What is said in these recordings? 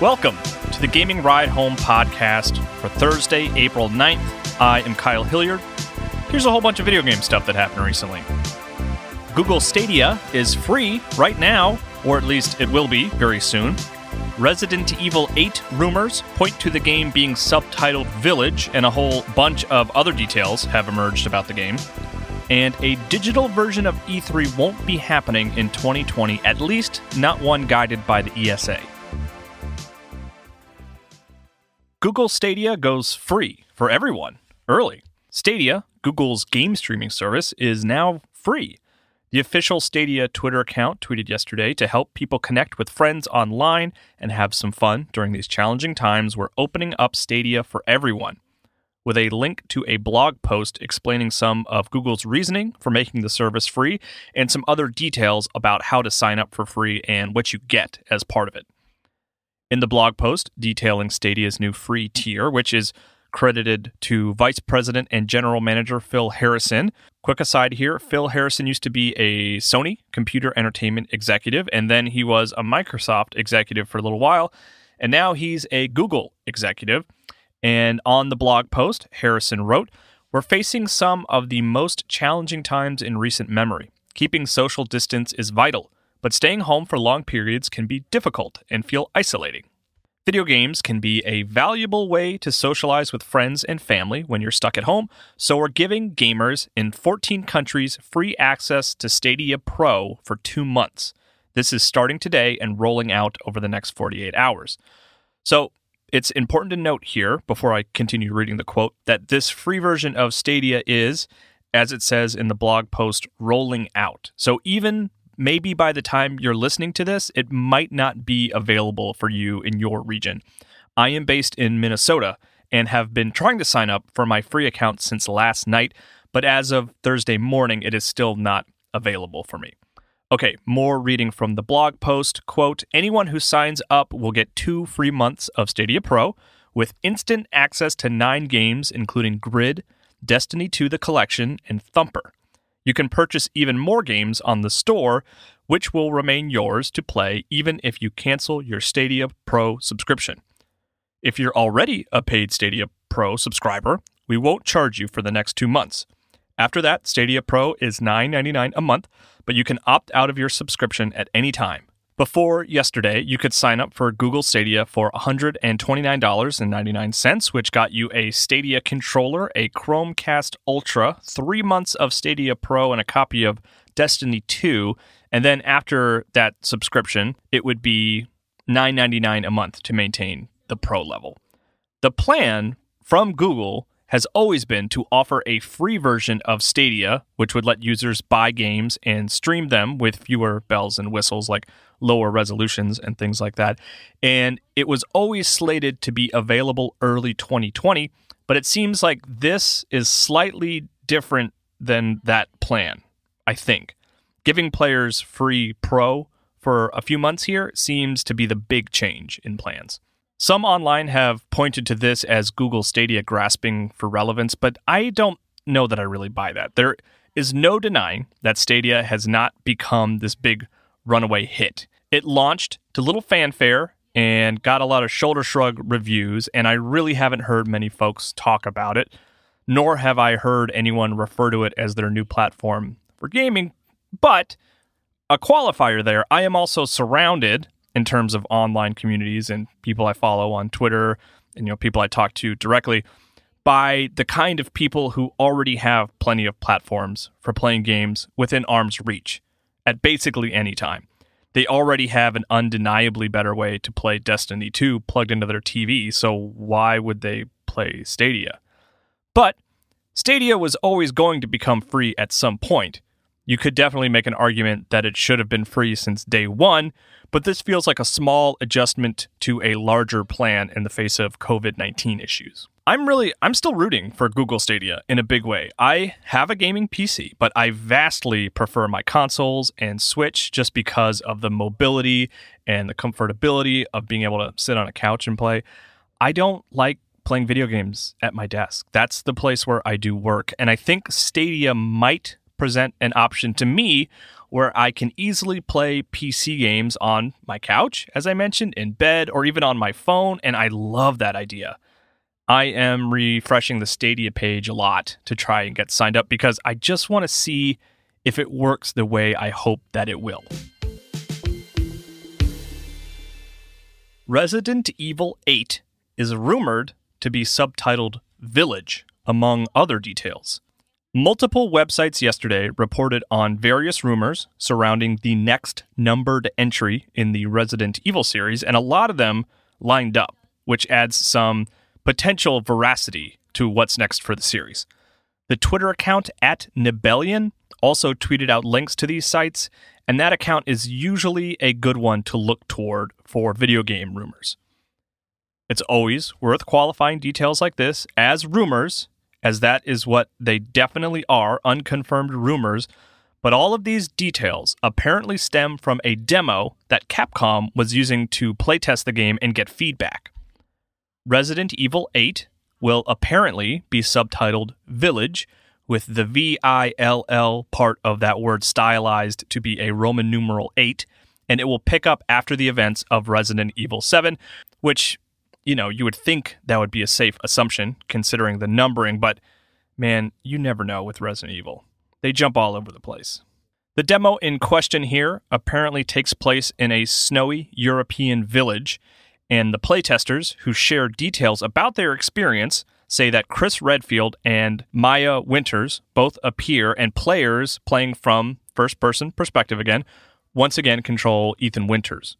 Welcome to the Gaming Ride Home podcast for Thursday, April 9th. I am Kyle Hilliard. Here's a whole bunch of video game stuff that happened recently. Google Stadia is free right now, or at least it will be very soon. Resident Evil 8 rumors point to the game being subtitled Village, and a whole bunch of other details have emerged about the game. And a digital version of E3 won't be happening in 2020, at least not one guided by the ESA. Google Stadia goes free for everyone early. Stadia, Google's game streaming service, is now free. The official Stadia Twitter account tweeted yesterday to help people connect with friends online and have some fun during these challenging times. We're opening up Stadia for everyone with a link to a blog post explaining some of Google's reasoning for making the service free and some other details about how to sign up for free and what you get as part of it in the blog post detailing Stadia's new free tier, which is credited to Vice President and General Manager Phil Harrison. Quick aside here Phil Harrison used to be a Sony computer entertainment executive, and then he was a Microsoft executive for a little while, and now he's a Google executive. And on the blog post, Harrison wrote, We're facing some of the most challenging times in recent memory. Keeping social distance is vital but staying home for long periods can be difficult and feel isolating. Video games can be a valuable way to socialize with friends and family when you're stuck at home, so we're giving gamers in 14 countries free access to Stadia Pro for two months. This is starting today and rolling out over the next 48 hours. So, it's important to note here, before I continue reading the quote, that this free version of Stadia is, as it says in the blog post, rolling out. So, even maybe by the time you're listening to this, it might not be available for you in your region. I am based in Minnesota and have been trying to sign up for my free account since last night, but as of Thursday morning, it is still not available for me. Okay, more reading from the blog post. Quote Anyone who signs up will get two free months of Stadia Pro with instant access to nine games, including Grid, Destiny 2 The Collection, and Thumper. You can purchase even more games on the store, which will remain yours to play even if you cancel your Stadia Pro subscription. If you're already a paid Stadia Pro subscriber, we won't charge you for the next two months. After that, Stadia Pro is $9.99 a month, but you can opt out of your subscription at any time. Before yesterday, you could sign up for Google Stadia for $129.99, which got you a Stadia controller, a Chromecast Ultra, three months of Stadia Pro, and a copy of Destiny 2. And then after that subscription, it would be $9.99 a month to maintain the Pro level. The plan from Google has always been to offer a free version of Stadia, which would let users buy games and stream them with fewer bells and whistles like lower resolutions and things like that. And it was always slated to be available early 2020, but it seems like this is slightly different than that plan, I think. Giving players free pro for a few months here seems to be the big change in plans. Some online have pointed to this as Google Stadia grasping for relevance, but I don't know that I really buy that. There is no denying that Stadia has not become this big runaway hit. It launched to little fanfare and got a lot of shoulder shrug reviews, and I really haven't heard many folks talk about it, nor have I heard anyone refer to it as their new platform for gaming. But a qualifier there, I am also surrounded in terms of online communities and people I follow on Twitter and you know people I talk to directly by the kind of people who already have plenty of platforms for playing games within arm's reach at basically any time. They already have an undeniably better way to play Destiny 2 plugged into their TV, so why would they play Stadia? But Stadia was always going to become free at some point. You could definitely make an argument that it should have been free since day one, but this feels like a small adjustment to a larger plan in the face of COVID 19 issues. I'm really, I'm still rooting for Google Stadia in a big way. I have a gaming PC, but I vastly prefer my consoles and Switch just because of the mobility and the comfortability of being able to sit on a couch and play. I don't like playing video games at my desk. That's the place where I do work. And I think Stadia might present an option to me where I can easily play PC games on my couch, as I mentioned, in bed, or even on my phone. And I love that idea. I am refreshing the Stadia page a lot to try and get signed up because I just want to see if it works the way I hope that it will. Resident Evil 8 is rumored to be subtitled Village, among other details. Multiple websites yesterday reported on various rumors surrounding the next numbered entry in the Resident Evil series, and a lot of them lined up, which adds some potential veracity to what's next for the series. The Twitter account at Nibellion also tweeted out links to these sites, and that account is usually a good one to look toward for video game rumors. It's always worth qualifying details like this as rumors, as that is what they definitely are unconfirmed rumors. But all of these details apparently stem from a demo that Capcom was using to playtest the game and get feedback. Resident Evil 8 will apparently be subtitled Village, with the V I L L part of that word stylized to be a Roman numeral 8, and it will pick up after the events of Resident Evil 7, which, you know, you would think that would be a safe assumption considering the numbering, but man, you never know with Resident Evil. They jump all over the place. The demo in question here apparently takes place in a snowy European village and the playtesters who share details about their experience say that Chris Redfield and Maya Winters both appear, and players playing from first person perspective again, once again control Ethan Winters.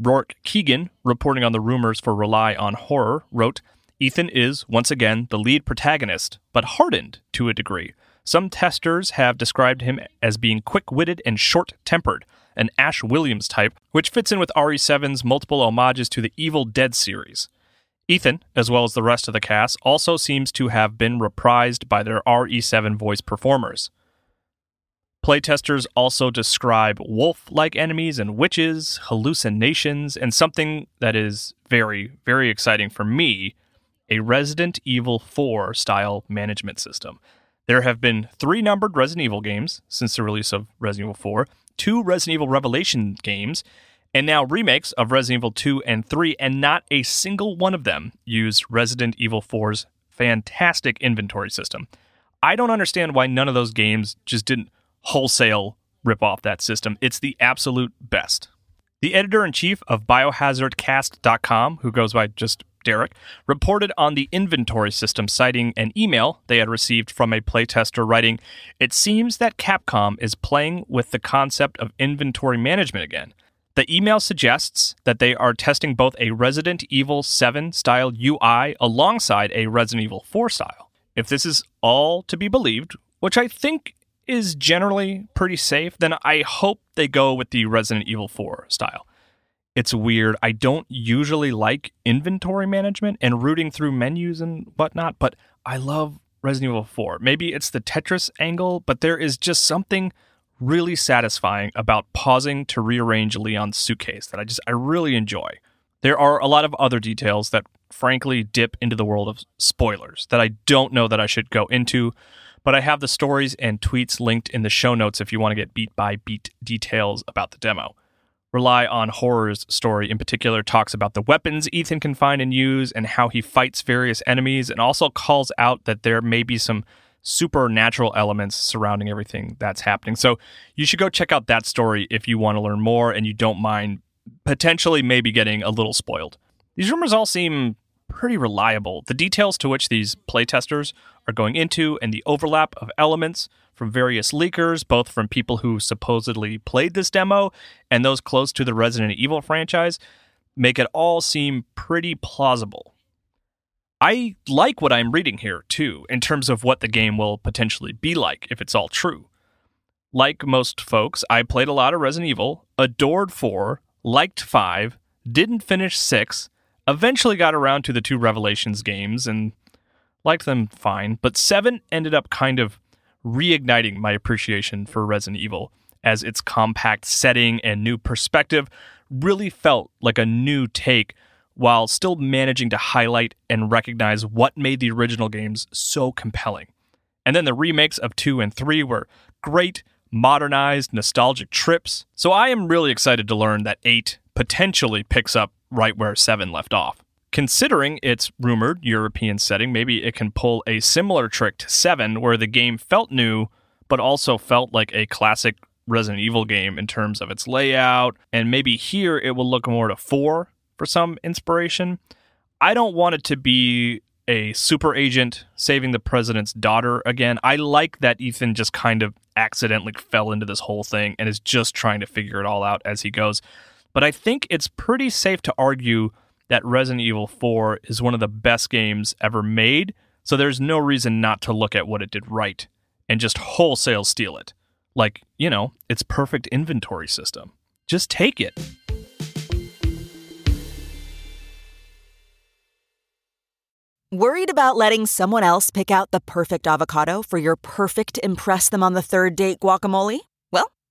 Rourke Keegan, reporting on the rumors for Rely on Horror, wrote Ethan is, once again, the lead protagonist, but hardened to a degree. Some testers have described him as being quick witted and short tempered, an Ash Williams type, which fits in with RE7's multiple homages to the Evil Dead series. Ethan, as well as the rest of the cast, also seems to have been reprised by their RE7 voice performers. Playtesters also describe wolf like enemies and witches, hallucinations, and something that is very, very exciting for me a Resident Evil 4 style management system. There have been three numbered Resident Evil games since the release of Resident Evil 4, two Resident Evil Revelation games, and now remakes of Resident Evil 2 and 3, and not a single one of them used Resident Evil 4's fantastic inventory system. I don't understand why none of those games just didn't wholesale rip off that system. It's the absolute best. The editor in chief of biohazardcast.com, who goes by just Derek, reported on the inventory system, citing an email they had received from a playtester writing, It seems that Capcom is playing with the concept of inventory management again. The email suggests that they are testing both a Resident Evil 7 style UI alongside a Resident Evil 4 style. If this is all to be believed, which I think is generally pretty safe, then I hope they go with the Resident Evil 4 style. It's weird. I don't usually like inventory management and rooting through menus and whatnot, but I love Resident Evil 4. Maybe it's the Tetris angle, but there is just something really satisfying about pausing to rearrange Leon's suitcase that I just I really enjoy. There are a lot of other details that frankly dip into the world of spoilers that I don't know that I should go into, but I have the stories and tweets linked in the show notes if you want to get beat by beat details about the demo. Rely on Horror's story in particular talks about the weapons Ethan can find and use and how he fights various enemies, and also calls out that there may be some supernatural elements surrounding everything that's happening. So you should go check out that story if you want to learn more and you don't mind potentially maybe getting a little spoiled. These rumors all seem pretty reliable. The details to which these playtesters are going into and the overlap of elements from various leakers, both from people who supposedly played this demo and those close to the Resident Evil franchise, make it all seem pretty plausible. I like what I'm reading here, too, in terms of what the game will potentially be like if it's all true. Like most folks, I played a lot of Resident Evil, adored 4, liked 5, didn't finish 6, eventually got around to the two Revelations games and liked them fine, but 7 ended up kind of reigniting my appreciation for Resident Evil as its compact setting and new perspective really felt like a new take while still managing to highlight and recognize what made the original games so compelling. And then the remakes of 2 and 3 were great, modernized, nostalgic trips. So I am really excited to learn that 8 potentially picks up right where 7 left off. Considering its rumored European setting, maybe it can pull a similar trick to 7 where the game felt new but also felt like a classic Resident Evil game in terms of its layout, and maybe here it will look more to 4 for some inspiration. I don't want it to be a super agent saving the president's daughter again. I like that Ethan just kind of accidentally fell into this whole thing and is just trying to figure it all out as he goes. But I think it's pretty safe to argue that Resident Evil 4 is one of the best games ever made, so there's no reason not to look at what it did right and just wholesale steal it. Like, you know, its perfect inventory system. Just take it. Worried about letting someone else pick out the perfect avocado for your perfect Impress Them on the Third Date guacamole?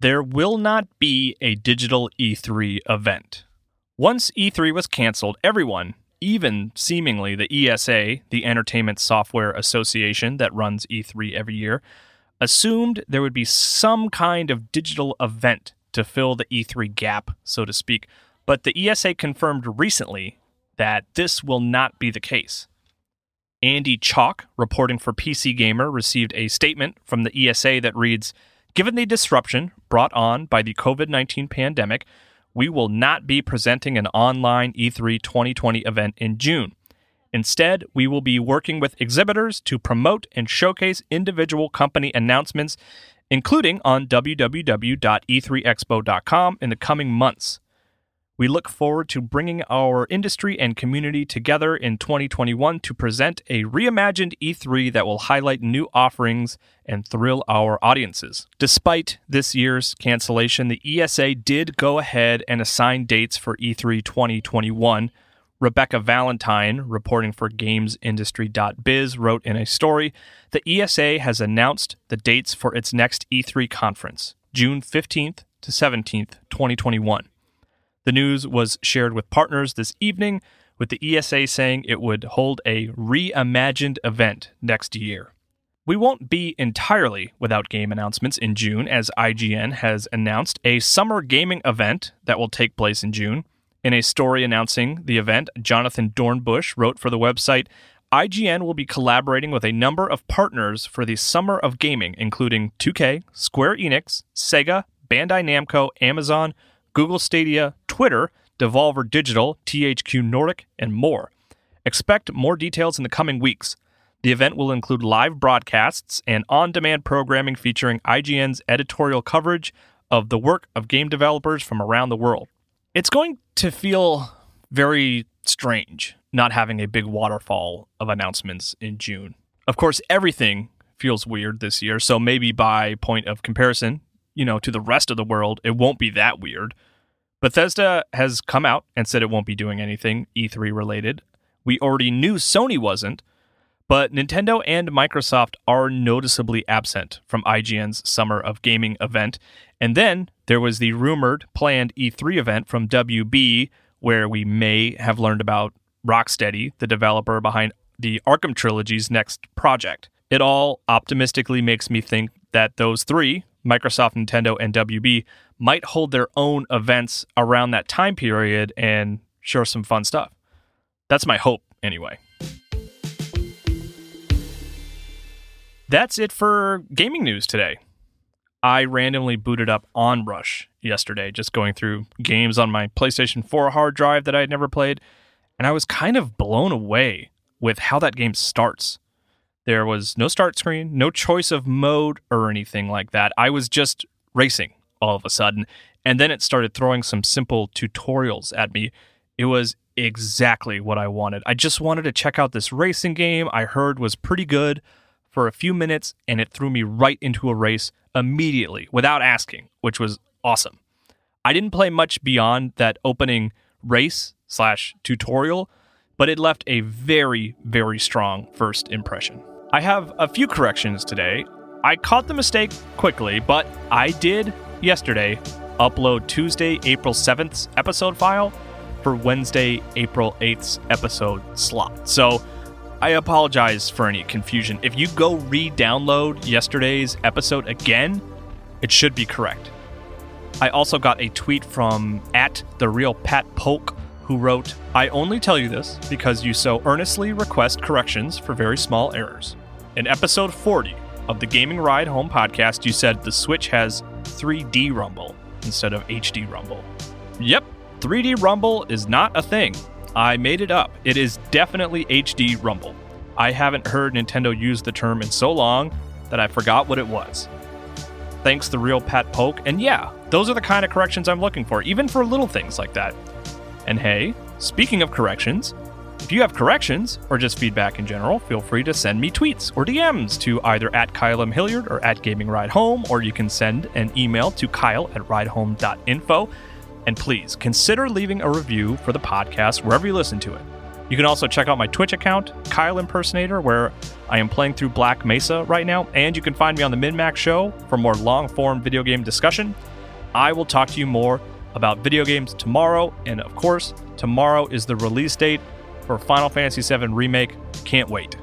There will not be a digital E3 event. Once E3 was canceled, everyone, even seemingly the ESA, the Entertainment Software Association that runs E3 every year, assumed there would be some kind of digital event to fill the E3 gap, so to speak. But the ESA confirmed recently that this will not be the case. Andy Chalk, reporting for PC Gamer, received a statement from the ESA that reads Given the disruption brought on by the COVID 19 pandemic, we will not be presenting an online E3 2020 event in June. Instead, we will be working with exhibitors to promote and showcase individual company announcements, including on www.e3expo.com in the coming months. We look forward to bringing our industry and community together in 2021 to present a reimagined E3 that will highlight new offerings and thrill our audiences. Despite this year's cancellation, the ESA did go ahead and assign dates for E3 2021. Rebecca Valentine, reporting for GamesIndustry.biz, wrote in a story The ESA has announced the dates for its next E3 conference, June 15th to 17th, 2021. The news was shared with partners this evening, with the ESA saying it would hold a reimagined event next year. We won't be entirely without game announcements in June, as IGN has announced a summer gaming event that will take place in June. In a story announcing the event, Jonathan Dornbush wrote for the website IGN will be collaborating with a number of partners for the Summer of Gaming, including 2K, Square Enix, Sega, Bandai Namco, Amazon, Google Stadia, Twitter, Devolver Digital, THQ Nordic, and more. Expect more details in the coming weeks. The event will include live broadcasts and on demand programming featuring IGN's editorial coverage of the work of game developers from around the world. It's going to feel very strange not having a big waterfall of announcements in June. Of course, everything feels weird this year, so maybe by point of comparison, you know, to the rest of the world, it won't be that weird. Bethesda has come out and said it won't be doing anything E3 related. We already knew Sony wasn't, but Nintendo and Microsoft are noticeably absent from IGN's Summer of Gaming event. And then there was the rumored planned E3 event from WB, where we may have learned about Rocksteady, the developer behind the Arkham Trilogy's next project. It all optimistically makes me think that those three, Microsoft, Nintendo, and WB, might hold their own events around that time period and share some fun stuff. That's my hope, anyway. That's it for gaming news today. I randomly booted up Onrush yesterday, just going through games on my PlayStation 4 hard drive that I had never played, and I was kind of blown away with how that game starts. There was no start screen, no choice of mode or anything like that. I was just racing all of a sudden. And then it started throwing some simple tutorials at me. It was exactly what I wanted. I just wanted to check out this racing game I heard was pretty good for a few minutes, and it threw me right into a race immediately without asking, which was awesome. I didn't play much beyond that opening race slash tutorial, but it left a very, very strong first impression. I have a few corrections today. I caught the mistake quickly, but I did yesterday upload Tuesday, April 7th's episode file for Wednesday, April 8th's episode slot. So I apologize for any confusion. If you go re download yesterday's episode again, it should be correct. I also got a tweet from at the real Pat Polk who wrote, I only tell you this because you so earnestly request corrections for very small errors. In episode 40 of the Gaming Ride Home podcast, you said the Switch has 3D Rumble instead of HD Rumble. Yep, 3D Rumble is not a thing. I made it up. It is definitely HD Rumble. I haven't heard Nintendo use the term in so long that I forgot what it was. Thanks the real Pat Polk, and yeah, those are the kind of corrections I'm looking for, even for little things like that. And hey, speaking of corrections, if you have corrections or just feedback in general, feel free to send me tweets or DMs to either at Kyle M. Hilliard or at Gaming Ride Home, or you can send an email to kyle at ridehome.info. And please consider leaving a review for the podcast wherever you listen to it. You can also check out my Twitch account, Kyle Impersonator, where I am playing through Black Mesa right now, and you can find me on the MinMax Show for more long form video game discussion. I will talk to you more about video games tomorrow, and of course, tomorrow is the release date for Final Fantasy VII Remake. Can't wait.